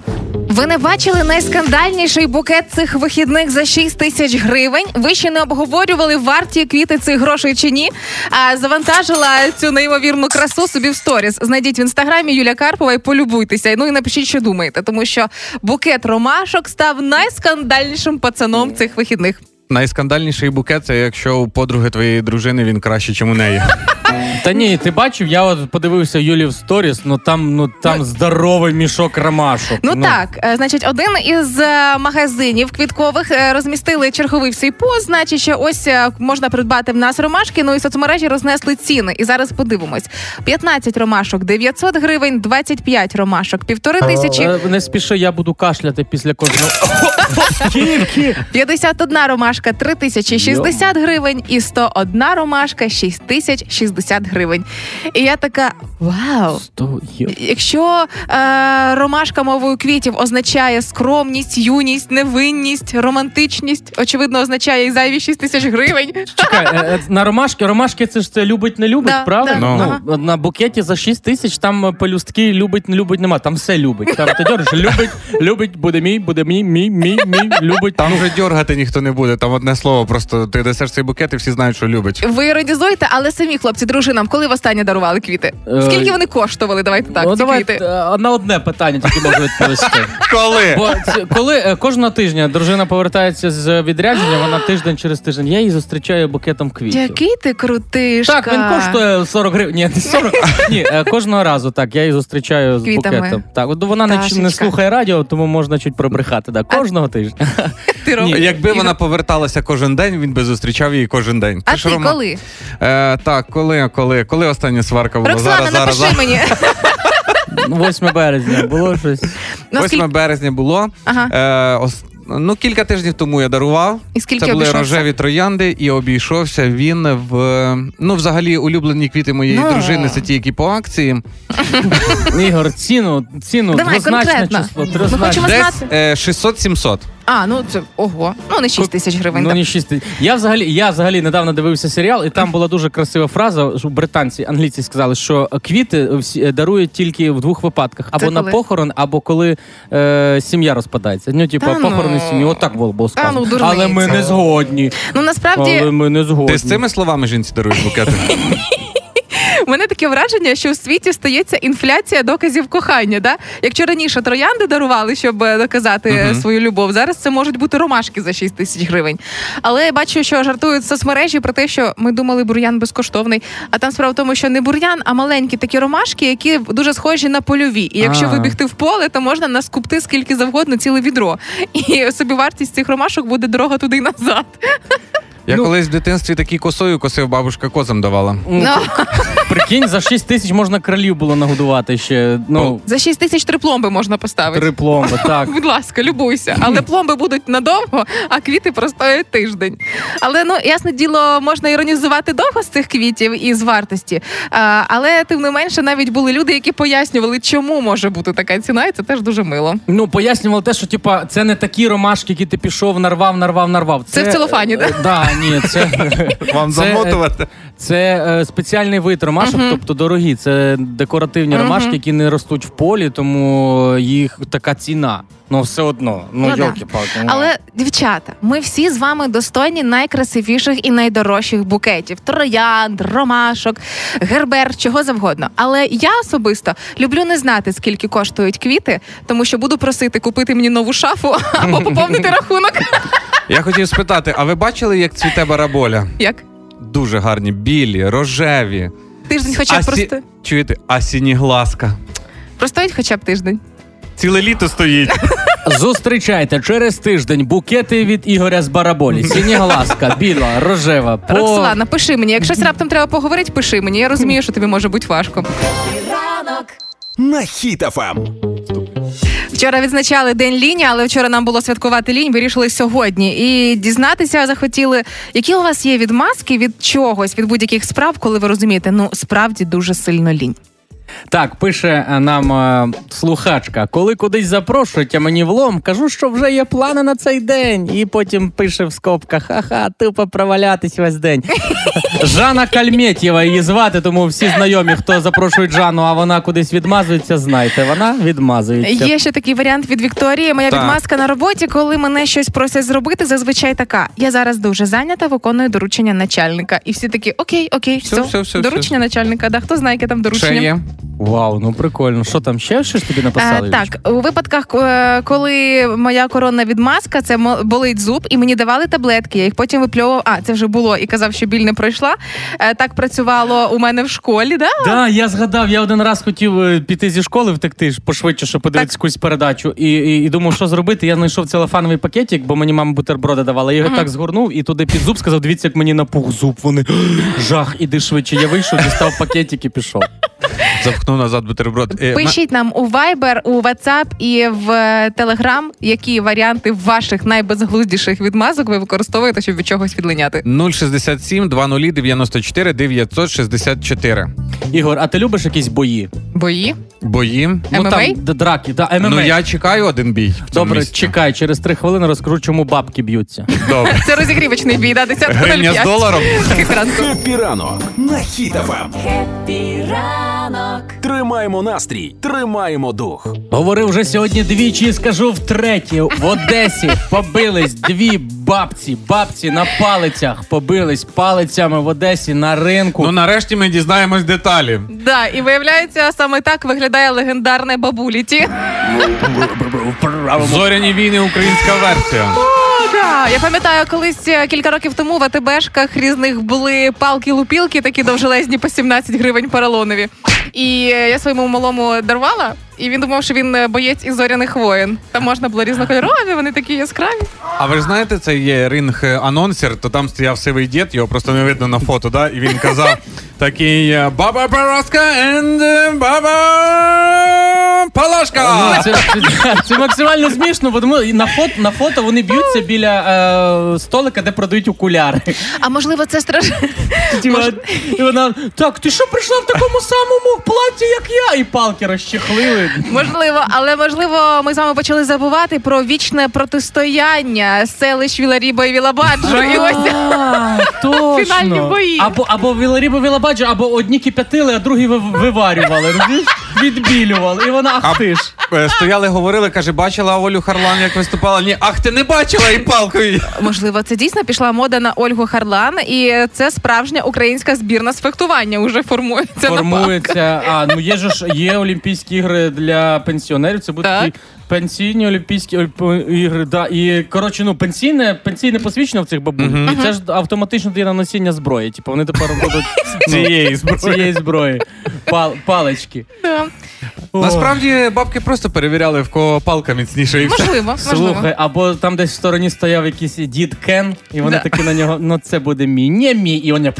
Ви не бачили найскандальніший букет цих вихідних за 6 тисяч гривень. Ви ще не обговорювали варті квіти цих грошей чи ні. А завантажила цю неймовірну красу собі в сторіс. Знайдіть в інстаграмі Юля Карпова і полюбуйтеся. Ну і напишіть, що думаєте, тому що букет ромашок став найскандальнішим пацаном цих вихідних. Найскандальніший букет це якщо у подруги твоєї дружини він краще, ніж у неї. Та ні, ти бачив, я от подивився Юлі в сторіс, ну там, ну там здоровий мішок ромашок. Ну, так, е, значить, один із е, магазинів квіткових е, розмістили черговий в свій пост, значить, що ось можна придбати в нас ромашки. Ну і соцмережі рознесли ціни. І зараз подивимось: 15 ромашок 900 гривень, 25 ромашок півтори тисячі, Не спіши, я буду кашляти після кожного. Скільки? 51 ромашка 3060 гривень і 101 ромашка 6060 гривень. І я така: вау! Сто є- Якщо е, ромашка мовою квітів означає скромність, юність, невинність, романтичність, очевидно, означає і зайві 6 тисяч гривень. Чекай, е, е, на ромашки, ромашки це ж це любить, не любить, Да, правильно? да. Ну, на букеті за 6 тисяч там е, пелюстки любить, не любить, нема. Там все любить. Там ти дьориш, любить, любить, буде мій, буде мій, мій, мій, мій, любить. Там вже дьоргати ніхто не буде. Там одне слово, просто ти несеш цей букет і всі знають, що любить. Ви іронізуєте, але самі хлопці, дружинам, коли востаннє дарували квіти? Е, Скільки вони коштували? Давайте так, ну, ці давай квіти. е, на одне питання тільки можу відповісти. Коли? Бо коли е, кожного тижня дружина повертається з відрядження, вона тиждень через тиждень. Я її зустрічаю букетом квітів. Який ти крутишка. Так, він коштує 40 гривень. Ні, не 40. Ні, е, кожного разу так. Я її зустрічаю з Квітами. букетом. Так, от вона не, ч- не Пташечка. слухає радіо, тому можна чуть пробрехати. Так, кожного тижня. Ти робиш. Якби Ігор. вона поверталася кожен день, він би зустрічав її кожен день. А Це ж ти Рома- коли? Е, так, коли, коли, коли остання сварка була? Роксана, зараз, зараз, напиши зараз. мені. Ну, 8 березня було щось. 8 березня було. Ага. Е, ос- Ну, кілька тижнів тому я дарував. І скільки Це були обійшовся? рожеві троянди, і обійшовся він в. Ну, взагалі, улюблені квіти моєї Ну. дружини це ті, які по акції. Ігор, ціну, ціну, Давай, двозначне конкретно. число. Ми хочемо знати. е, 600-700. А, ну це ого. Ну не 6 тисяч гривень. Ну, не 6 тисяч. Я взагалі, я взагалі недавно дивився серіал, і там була дуже красива фраза. що британці, англійці сказали, що квіти всі е, дарують тільки в двох випадках: або на коли? похорон, або коли е, сім'я розпадається. Ну, типу, Та ну. похорони сім'ї. Отак було було сказано. ну, дурниця. Але ми не згодні. Ну насправді Але ми не згодні. Ти з цими словами жінці даруєш букети? Таке враження, що у світі стається інфляція доказів кохання. Да? Якщо раніше троянди дарували, щоб е, доказати Мгм. свою любов, зараз це можуть бути ромашки за 6 тисяч гривень. Але я бачу, що жартують соцмережі про те, що ми думали, бур'ян безкоштовний. А там справа в тому, що не бур'ян, а маленькі такі ромашки, які дуже схожі на польові. І якщо А. вибігти в поле, то можна наскупти скільки завгодно ціле відро. І собівартість цих ромашок буде дорога туди й назад. Я Ну. колись в дитинстві такий косою косив, бабушка козам давала. Ну, Ну, Прикинь, за 6 тисяч можна кролів було нагодувати ще. Ну, за 6 тисяч три пломби можна поставити. три пломби, так. Будь ласка, любуйся. Але пломби будуть надовго, а квіти простоять тиждень. Але ну ясне діло, можна іронізувати довго з цих квітів і з вартості. А, але тим не менше, навіть були люди, які пояснювали, чому може бути така ціна, і це теж дуже мило. Ну, пояснювали те, що типа це не такі ромашки, які ти пішов, нарвав, нарвав, нарвав. Це в целофані, да? е, Да, ні, це, Вам е, замотувати. це е, спеціальний вид ромашок, Мгм. тобто дорогі. Це декоративні Мгм. ромашки, які не ростуть в полі, тому їх така ціна. Ну, все одно. Ну, Ну, да. йолки-палки. ну. Але дівчата, ми всі з вами достойні найкрасивіших і найдорожчих букетів: троянд, ромашок, гербер, чого завгодно. Але я особисто люблю не знати, скільки коштують квіти, тому що буду просити купити мені нову шафу або поповнити рахунок. Я хотів спитати, а ви бачили, як цвіте бараболя? Як? Дуже гарні, білі, рожеві. Тиждень хоча б А сі- просто Чуєте, а сінігласка. простоїть хоча б тиждень. Ціле літо стоїть. Зустрічайте через тиждень букети від Ігоря з Бараболі. Сінігласка, біла, рожева. По... Роксолана, пиши мені. Якщо раптом треба поговорити, пиши мені. Я розумію, що тобі може бути важко. на Ем. Вчора відзначали день лінії, але вчора нам було святкувати лінь. Вирішили сьогодні. І дізнатися захотіли, які у вас є відмазки від чогось, від будь-яких справ, коли ви розумієте, ну справді дуже сильно лінь. Так, пише е, нам е, слухачка, коли кудись запрошують, а мені влом, кажу, що вже є плани на цей день. І потім пише в скобках: ха-ха, тупо провалятись весь день. Жанна Кальметєва її звати, тому всі знайомі, хто запрошують Жанну, а вона кудись відмазується, знайте, вона відмазується. Є ще такий варіант від Вікторії. Моя Так. відмазка на роботі, коли мене щось просять зробити, зазвичай така. Я зараз дуже зайнята, виконую доручення начальника. І всі такі окей, окей, Все, все, все, все, доручення начальника. Да, хто знає, яке там Ще доручення? є. Вау, ну прикольно. Що там ще щось тобі написали? Е, так, у випадках, е, коли моя коронна відмазка, це болить зуб, і мені давали таблетки. Я їх потім випльовував. А це вже було і казав, що біль не пройшла. Е, Так працювало у мене в школі. Да? Да, я згадав, я один раз хотів е, піти зі школи втекти пошвидше, щоб подивитися якусь передачу. І, і, і думав, що зробити. Я знайшов целофановий пакетик, бо мені мама бутерброди давала. Я його так згорнув і туди під зуб сказав: дивіться, як мені напух зуб. Вони жах, іди швидше. Я вийшов, дістав пакетик і пішов. Запхнув назад бутерброд. Е, Пишіть нам у Viber, у WhatsApp і в е, Telegram, які варіанти ваших найбезглуздіших відмазок ви використовуєте, щоб від чогось відлиняти. 067 20 94 964. Ігор, а ти любиш якісь бої? Бої. Бої. Ну там д- драки, да, ММА. Ну я чекаю один бій. в цьому Добре, місці. чекай, через три хвилини розкажу, чому бабки б'ються. Добре. Це розігрівочний бій, да, 10 Гривня з доларом. Хеппі ранок на хітафам. Ранок. Тримаємо настрій, тримаємо дух. Говорив вже сьогодні двічі і скажу втретє. В Одесі побились дві бабці. Бабці на палицях побились палицями в Одесі на ринку. Ну нарешті ми дізнаємось деталі. Да, і виявляється, саме так виглядає легендарне бабуліті. Зоряні війни, українська версія. Я пам'ятаю, колись е, кілька років тому в АТБшках різних були палки-лупілки, такі довжелезні по 17 гривень поролонові. І е, я своєму малому дарувала, і він думав, що він е, боєць із зоряних воїн. Там можна було різнокольорові, вони такі яскраві. А ви ж знаєте, це є ринг е, анонсер, то там стояв сивий дід, його просто не видно на фото, да? І він казав такий е, Баба Параска and Баба Палашка. Ну, це, це, це максимально смішно, бо тому на фото, на фото вони б'ються біля е, столика, де продають окуляри. А можливо, це страшно. Типа, І вона так, ти що прийшла в такому самому платі, як я? І палки розчехлили. Можливо, але можливо, ми з вами почали забувати про вічне протистояння селищ Віларіба і Вілабаджо. І ось точно. Фінальні бої. Або, або Віларібо Вілабаджо, або одні кип'ятили, а другі ви- виварювали. розумієш? Відбілювали. І вона ах ти ж. Е, Стояли, говорили, каже, бачила Олю Харлан, як виступала. Ні, ах, ти не бачила і палкою. можливо, це дійсно пішла мода на Ольгу Харлан, і це справжня українська збірна з фехтування. Уже формується на Формується. А, ну є ж є Олімпійські ігри для пенсіонерів. Це буде Так. Пенсійні Олімпійські ігри. Да. І коротше, ну пенсійне, пенсійне посвідчення в цих бабуль. І це ж автоматично дає на носіння зброї. Типу вони тепер будуть ну, Цієї зброї. цієї зброї. Пал, палички. Да. О. Насправді бабки просто перевіряли, в кого палка міцніша і все. Можливо, можливо. Слухай, або там десь в стороні стояв якийсь дід Кен, і вони Да. такі на нього, ну це буде мій, не мій, і вони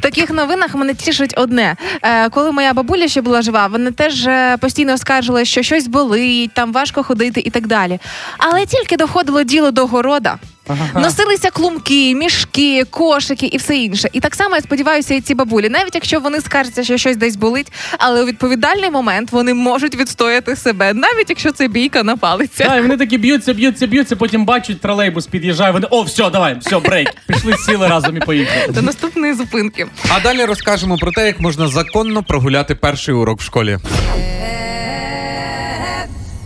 Таких новинах мене тішить одне. Е, коли моя бабуля ще була жива, вона теж е, постійно скаржила, що щось болить, там важко ходити і так далі. Але тільки доходило діло до города. Носилися клумки, мішки, кошики і все інше. І так само я сподіваюся, і ці бабулі, навіть якщо вони скаржаться, що щось десь болить, але у відповідальний момент вони можуть відстояти себе, навіть якщо це бійка на палиці. Так, і вони такі б'ються, б'ються, б'ються, потім бачать тролейбус під'їжджає, вони о, все, давай, все, брейк. Пішли, сіли разом і поїхали. До наступної зупинки. А далі розкажемо про те, як можна законно прогуляти перший урок в школі.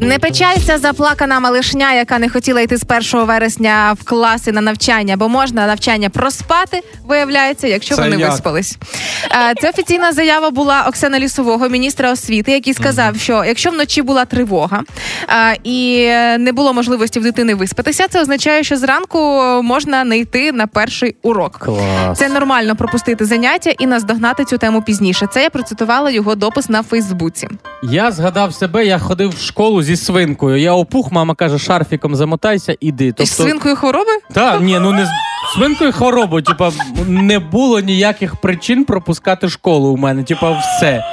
Не печалься заплакана малишня, яка не хотіла йти з 1 вересня в класи на навчання, бо можна навчання проспати, виявляється, якщо Це вони як? виспались. Е, Це офіційна заява була Оксана Лісового, міністра освіти, який сказав, що якщо вночі була тривога е, і не було можливості в дитини виспатися, це означає, що зранку можна не йти на перший урок. Клас. Це нормально пропустити заняття і наздогнати цю тему пізніше. Це я процитувала його допис на Фейсбуці. Я згадав себе, я ходив в школу зі свинкою. Я опух, мама каже, шарфіком замотайся, іди. Тобто... З свинкою хвороби? Так, ні, ну не з свинкою хворобу. Типа, не було ніяких причин пропускати школу у мене. Типа, все.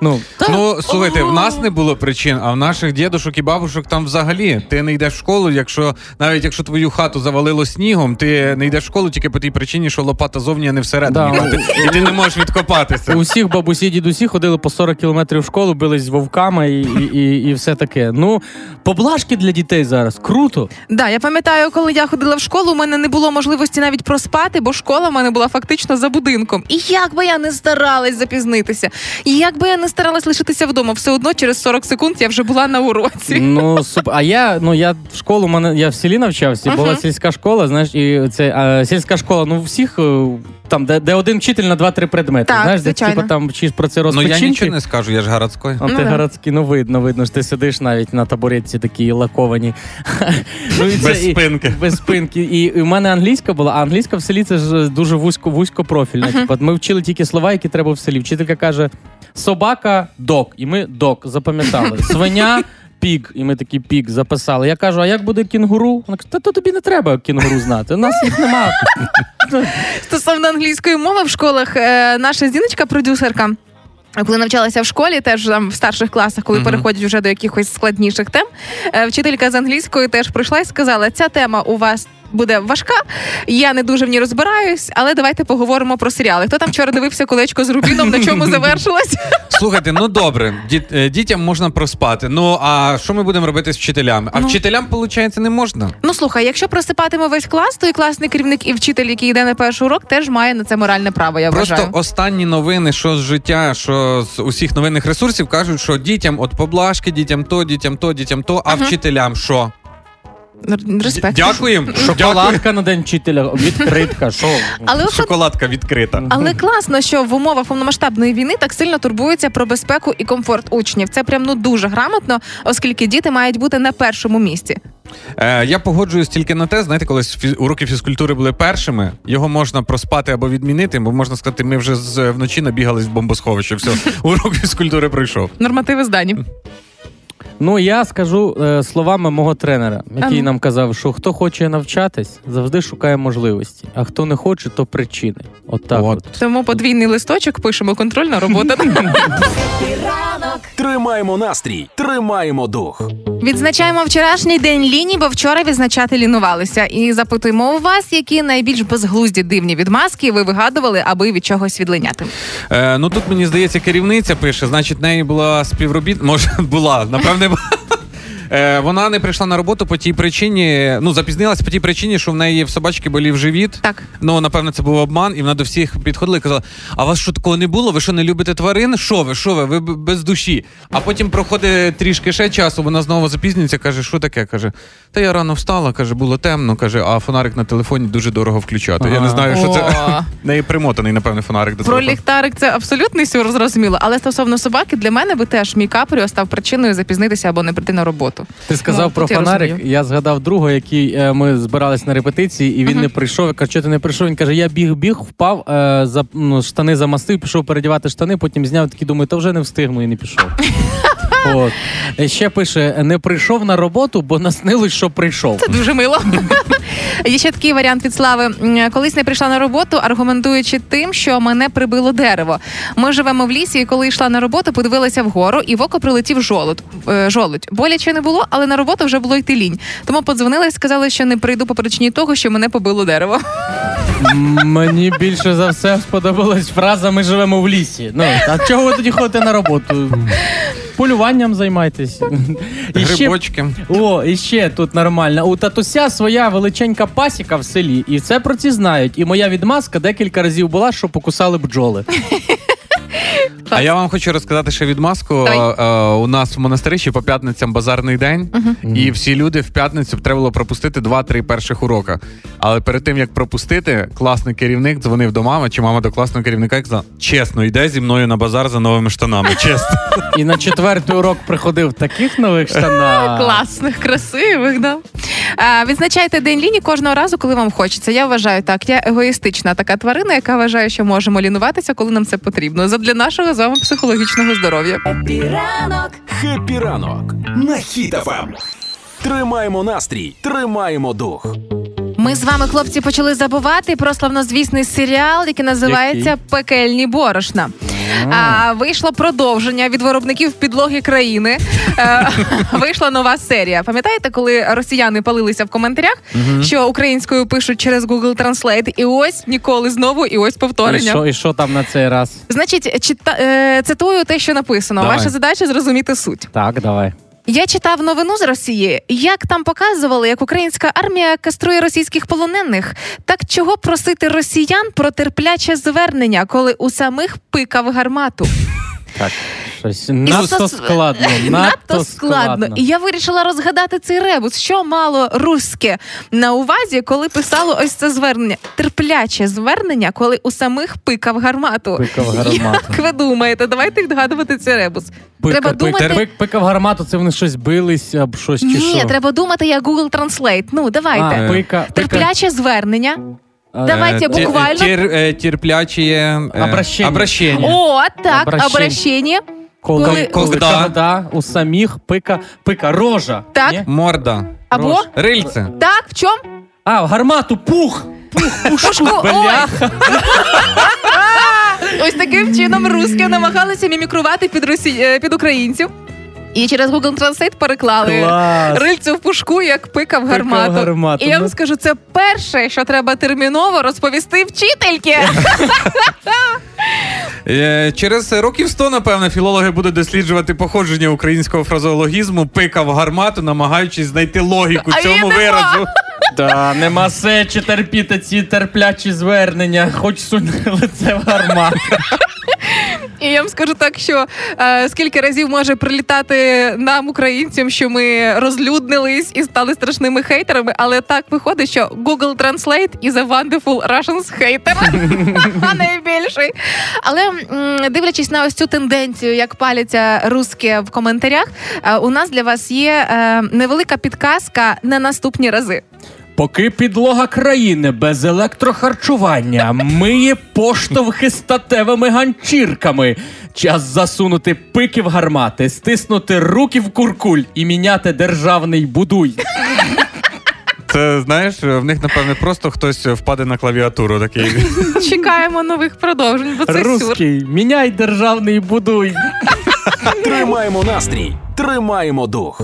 Ну, Ну, слухайте, в нас не було причин, а в наших дідушок і бабушок там взагалі. Ти не йдеш в школу, якщо навіть якщо твою хату завалило снігом, ти не йдеш в школу тільки по тій причині, що лопата зовні, а не всередині. Да. І ти не можеш відкопатися. У всіх бабусі, дідусі ходили по 40 кілометрів в школу, бились з вовками і, і, і, і все таке. Ну, поблажки для дітей зараз. Круто. Да, я пам'ятаю, коли я ходила в школу, у мене не було можливості навіть проспати, бо школа в мене була фактично за будинком. І як би я не старалась запізнитися, і як би я не старалась лишитися вдома, все одно через 40 секунд я вже була на уроці. Ну, суп. А я, ну, я в школу, мене, я в селі навчався, була сільська школа, знаєш, і це а, сільська школа, ну, всіх. е, Там, де, де один вчитель на два-три предмети. Так, знаєш, де типу, там вчиш про це Ну я нічого не скажу, я ж городський. А ти Ну, да. городський, ну видно, видно, що ти сидиш навіть на табуретці такі лаковані. ну, Без і- спинки. Без спинки. І, і в мене англійська була, а англійська в селі це ж дуже вузько, вузькопрофільна. Типу, ми вчили тільки слова, які треба в селі. Вчителька каже: собака док. І ми док запам'ятали. Свиня. Пік, і ми такі пік записали. Я кажу, а як буде кінгуру? Вона каже, та то тобі не треба кінгуру знати. У нас їх немає. Стосовно англійської мови в школах, е, наша зіночка, продюсерка. Коли навчалася в школі, теж там в старших класах, коли переходять вже до якихось складніших тем, е, вчителька з англійської теж прийшла і сказала: ця тема у вас буде важка. Я не дуже в ній розбираюсь, але давайте поговоримо про серіали. Хто там вчора дивився колечко з Рубіном, на чому завершилось? Слухайте, ну добре, діт, е, дітям можна проспати. Ну а що ми будемо робити з вчителями? А Ну. вчителям, виходить, не можна. Ну слухай, якщо просипатиме весь клас, то і класний керівник і вчитель, який йде на перший урок, теж має на це моральне право. Я Просто вважаю. останні новини, що з життя, що з усіх новинних ресурсів кажуть, що дітям от поблажки, дітям то, дітям то, дітям то, а вчителям що? Респект. Дякуємо. Дякую. Шоколадка на день вчителя, відкритка. Що? Але Шоколадка відкрита. Але класно, що в умовах повномасштабної війни так сильно турбуються про безпеку і комфорт учнів. Це прям ну дуже грамотно, оскільки діти мають бути на першому місці. Е, я погоджуюсь тільки на те, знаєте, коли фіз- уроки фізкультури були першими, його можна проспати або відмінити, бо можна сказати, ми вже з вночі набігались в бомбосховище. Все, урок фізкультури пройшов. Нормативи здані. Ну я скажу е, словами мого тренера, який нам казав, що хто хоче навчатись, завжди шукає можливості, а хто не хоче, то причини. От так. От. От. Тому подвійний листочок пишемо контрольна робота. Тримаємо настрій, тримаємо дух. Відзначаємо вчорашній день лінії, бо вчора відзначати лінувалися. І запитуємо у вас, які найбільш безглузді дивні відмазки ви вигадували, аби від чогось відлиняти. Е, ну тут мені здається, керівниця пише, значить, неї була співробіт. Може, була, напевне. Була. Е, вона не прийшла на роботу по тій причині, ну запізнилась по тій причині, що в неї в собачки болів живіт. Так. Ну, напевно, це був обман, і вона до всіх підходила і казала: А вас що такого не було? Ви що не любите тварин? Що ви? Що ви? Ви без душі. А потім проходить трішки ще часу, вона знову запізнюється, каже, що таке? каже, та я рано встала, каже, було темно, каже, а фонарик на телефоні дуже дорого включати. Я не знаю, що це. Неї примотаний, напевне, фонарик до Про ліхтарик це абсолютний сюр, зрозуміло. Але стосовно собаки, для мене би теж мій капріо став причиною запізнитися або не прийти на роботу. Ти сказав Ну, про фонарик. розумію. Я згадав друга, який е, ми збирались на репетиції, і він не прийшов. Я кажу, що ти не прийшов? Він каже, я біг, біг, впав, е, за ну, штани замастив, пішов передівати штани, потім зняв такі. думаю, та вже не встигну і не пішов. От. Е, Ще пише: не прийшов на роботу, бо наснилось, що прийшов. Це дуже мило. Є ще такий варіант від слави. Колись не прийшла на роботу, аргументуючи тим, що мене прибило дерево. Ми живемо в лісі, і коли йшла на роботу, подивилася вгору, і в око прилетів жолудь. Е, жолудь. Боляче не було, але на роботу вже було йти лінь. Тому подзвонила і сказала, що не прийду по причині того, що мене побило дерево. Мені більше за все сподобалась фраза Ми живемо в лісі. Ну, а чого ви тоді ходите на роботу? Полюванням займайтесь. І ще, Грибочки. о, і ще тут нормально. У татуся своя величенька пасіка в селі, і це про ці знають. І моя відмазка декілька разів була, що покусали бджоли. А я вам хочу розказати ще відмазку. Давай. Е, У нас в монастирі по п'ятницям базарний день, і всі люди в п'ятницю треба було пропустити два-три перших урока. Але перед тим як пропустити, класний керівник дзвонив до мами, чи мама до класного керівника і казала, чесно, йде зі мною на базар за новими штанами. Чесно. І на четвертий урок приходив таких нових штанах. Класних, красивих, да. А, відзначайте день лінії кожного разу, коли вам хочеться. Я вважаю так. Я егоїстична така тварина, яка вважає, що можемо лінуватися, коли нам це потрібно. Задля нашого з вами психологічного здоров'я. Хеппі ранок на хітафам. Тримаємо настрій, тримаємо дух. Ми з вами, хлопці, почали забувати про славнозвісний серіал, який називається Пекельні борошна. А, вийшло продовження від виробників підлоги країни. Е, Вийшла нова серія. Пам'ятаєте, коли росіяни палилися в коментарях, що українською пишуть через Google Translate, і ось ніколи знову, і ось І повторення. що, і що там на цей раз? Значить, чита, е, цитую те, що написано. Давай. Ваша задача зрозуміти суть. Так, давай. Я читав новину з Росії, як там показували, як українська армія каструє російських полонених. Так чого просити росіян про терпляче звернення, коли у самих пикав гармату? Так. Щось надто складно. Надто складно. І я вирішила розгадати цей ребус. Що мало руське на увазі, коли писало ось це звернення? Терпляче звернення, коли у самих пикав гармату. Пикав гармату. Як ви думаєте? Давайте відгадувати цей ребус. Пика, Треба пика, думати. пик- пикав гармату, це вони щось бились або щось чи Ні, що? треба думати як Google Translate. Ну, давайте. А, пика, пика. Терпляче звернення. А, Давайте Е, буквально. тір- е, терплячі е, Обращення. обращення. О, так, Обращення. Коли, коли- Когда? когда у самих пика, пика рожа. Так. Ні? Морда. Або Рож. Рильце. так, в чому? А, в гармату, пух! Пушку. Ой, Бляха. ось таким чином руски намагалися мімікрувати під росі... е, під українців. І через Google Translate переклали Клас. рильцю в пушку, як пикав гармату. гармату. І я вам скажу, це перше, що треба терміново розповісти вчительки. Е, Через років 100, напевно, філологи будуть досліджувати походження українського фразеологізму пикав гармату, намагаючись знайти логіку А цьому виразу. Та нема сечі терпіти ці терплячі звернення, хоч сунь лице в гармату. І я вам скажу так, що е, скільки разів може прилітати нам, українцям, що ми розлюднились і стали страшними хейтерами, але так виходить, що Google Translate is a wonderful Russians hater. Найбільший. Але м, дивлячись на ось цю тенденцію, як паляться руски в коментарях, е, у нас для вас є е, невелика підказка на наступні рази. Поки підлога країни без електрохарчування миє поштовхи статевими ганчірками. Час засунути пики в гармати, стиснути руки в куркуль і міняти державний будуй. Це знаєш, в них, напевне, просто хтось впаде на клавіатуру такий. Чекаємо нових продовжень, бо це сюр. Руський, міняй державний будуй. Тримаємо настрій, тримаємо дух.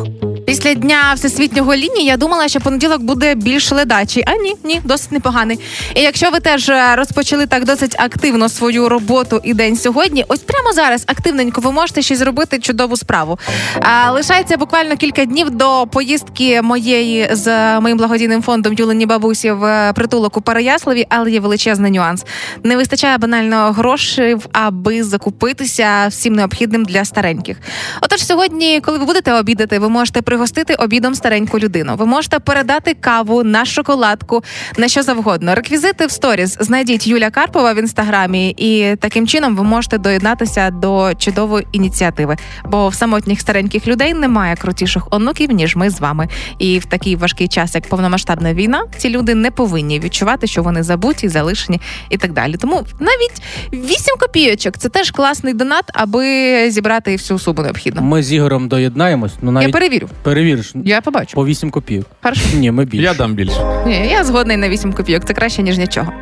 Після дня всесвітнього лінії я думала, що понеділок буде більш ледачий. А ні, ні, досить непоганий. І якщо ви теж е, розпочали так досить активно свою роботу і день сьогодні, ось прямо зараз активненько ви можете ще зробити чудову справу. А, лишається буквально кілька днів до поїздки моєї з моїм благодійним фондом Юлені бабусі в притулок у Переяславі, але є величезний нюанс. Не вистачає банально грошей, аби закупитися всім необхідним для стареньких. Отож, сьогодні, коли ви будете обідати, ви можете пригостити обідом стареньку людину. Ви можете передати каву на шоколадку, на що завгодно. Реквізити в сторіс знайдіть Юля Карпова в інстаграмі, і таким чином ви можете доєднатися до чудової ініціативи. Бо в самотніх стареньких людей немає крутіших онуків, ніж ми з вами. І в такий важкий час, як повномасштабна війна, ці люди не повинні відчувати, що вони забуті, залишені і так далі. Тому навіть 8 копійочок це теж класний донат, аби зібрати всю суму необхідну. Ми з Ігорем доєднаємось. Ну Я перевірю. перевіриш. Я побачу. По 8 копійок. Хорошо. Ні, ми більше. Я дам більше. Ні, я згодна і на 8 копійок. Це краще, ніж нічого.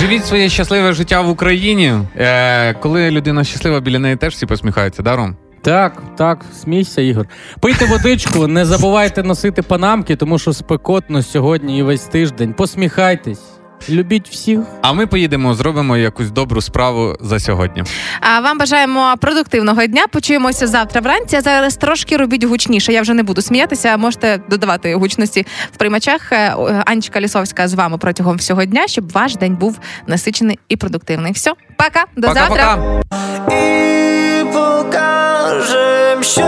Живіть своє щасливе життя в Україні. Е, коли людина щаслива, біля неї теж всі посміхаються, да, Ром? Так, так, смійся, Ігор. Пийте водичку, не забувайте носити панамки, тому що спекотно сьогодні і весь тиждень. Посміхайтесь, любіть всіх. А ми поїдемо, зробимо якусь добру справу за сьогодні. А вам бажаємо продуктивного дня. Почуємося завтра вранці. А зараз трошки робіть гучніше. Я вже не буду сміятися. Можете додавати гучності в приймачах. Е, Анечка Лісовська з вами протягом всього дня, щоб ваш день був насичений і продуктивний. Все, пока, до завтра. Пока-пока. І покажем, що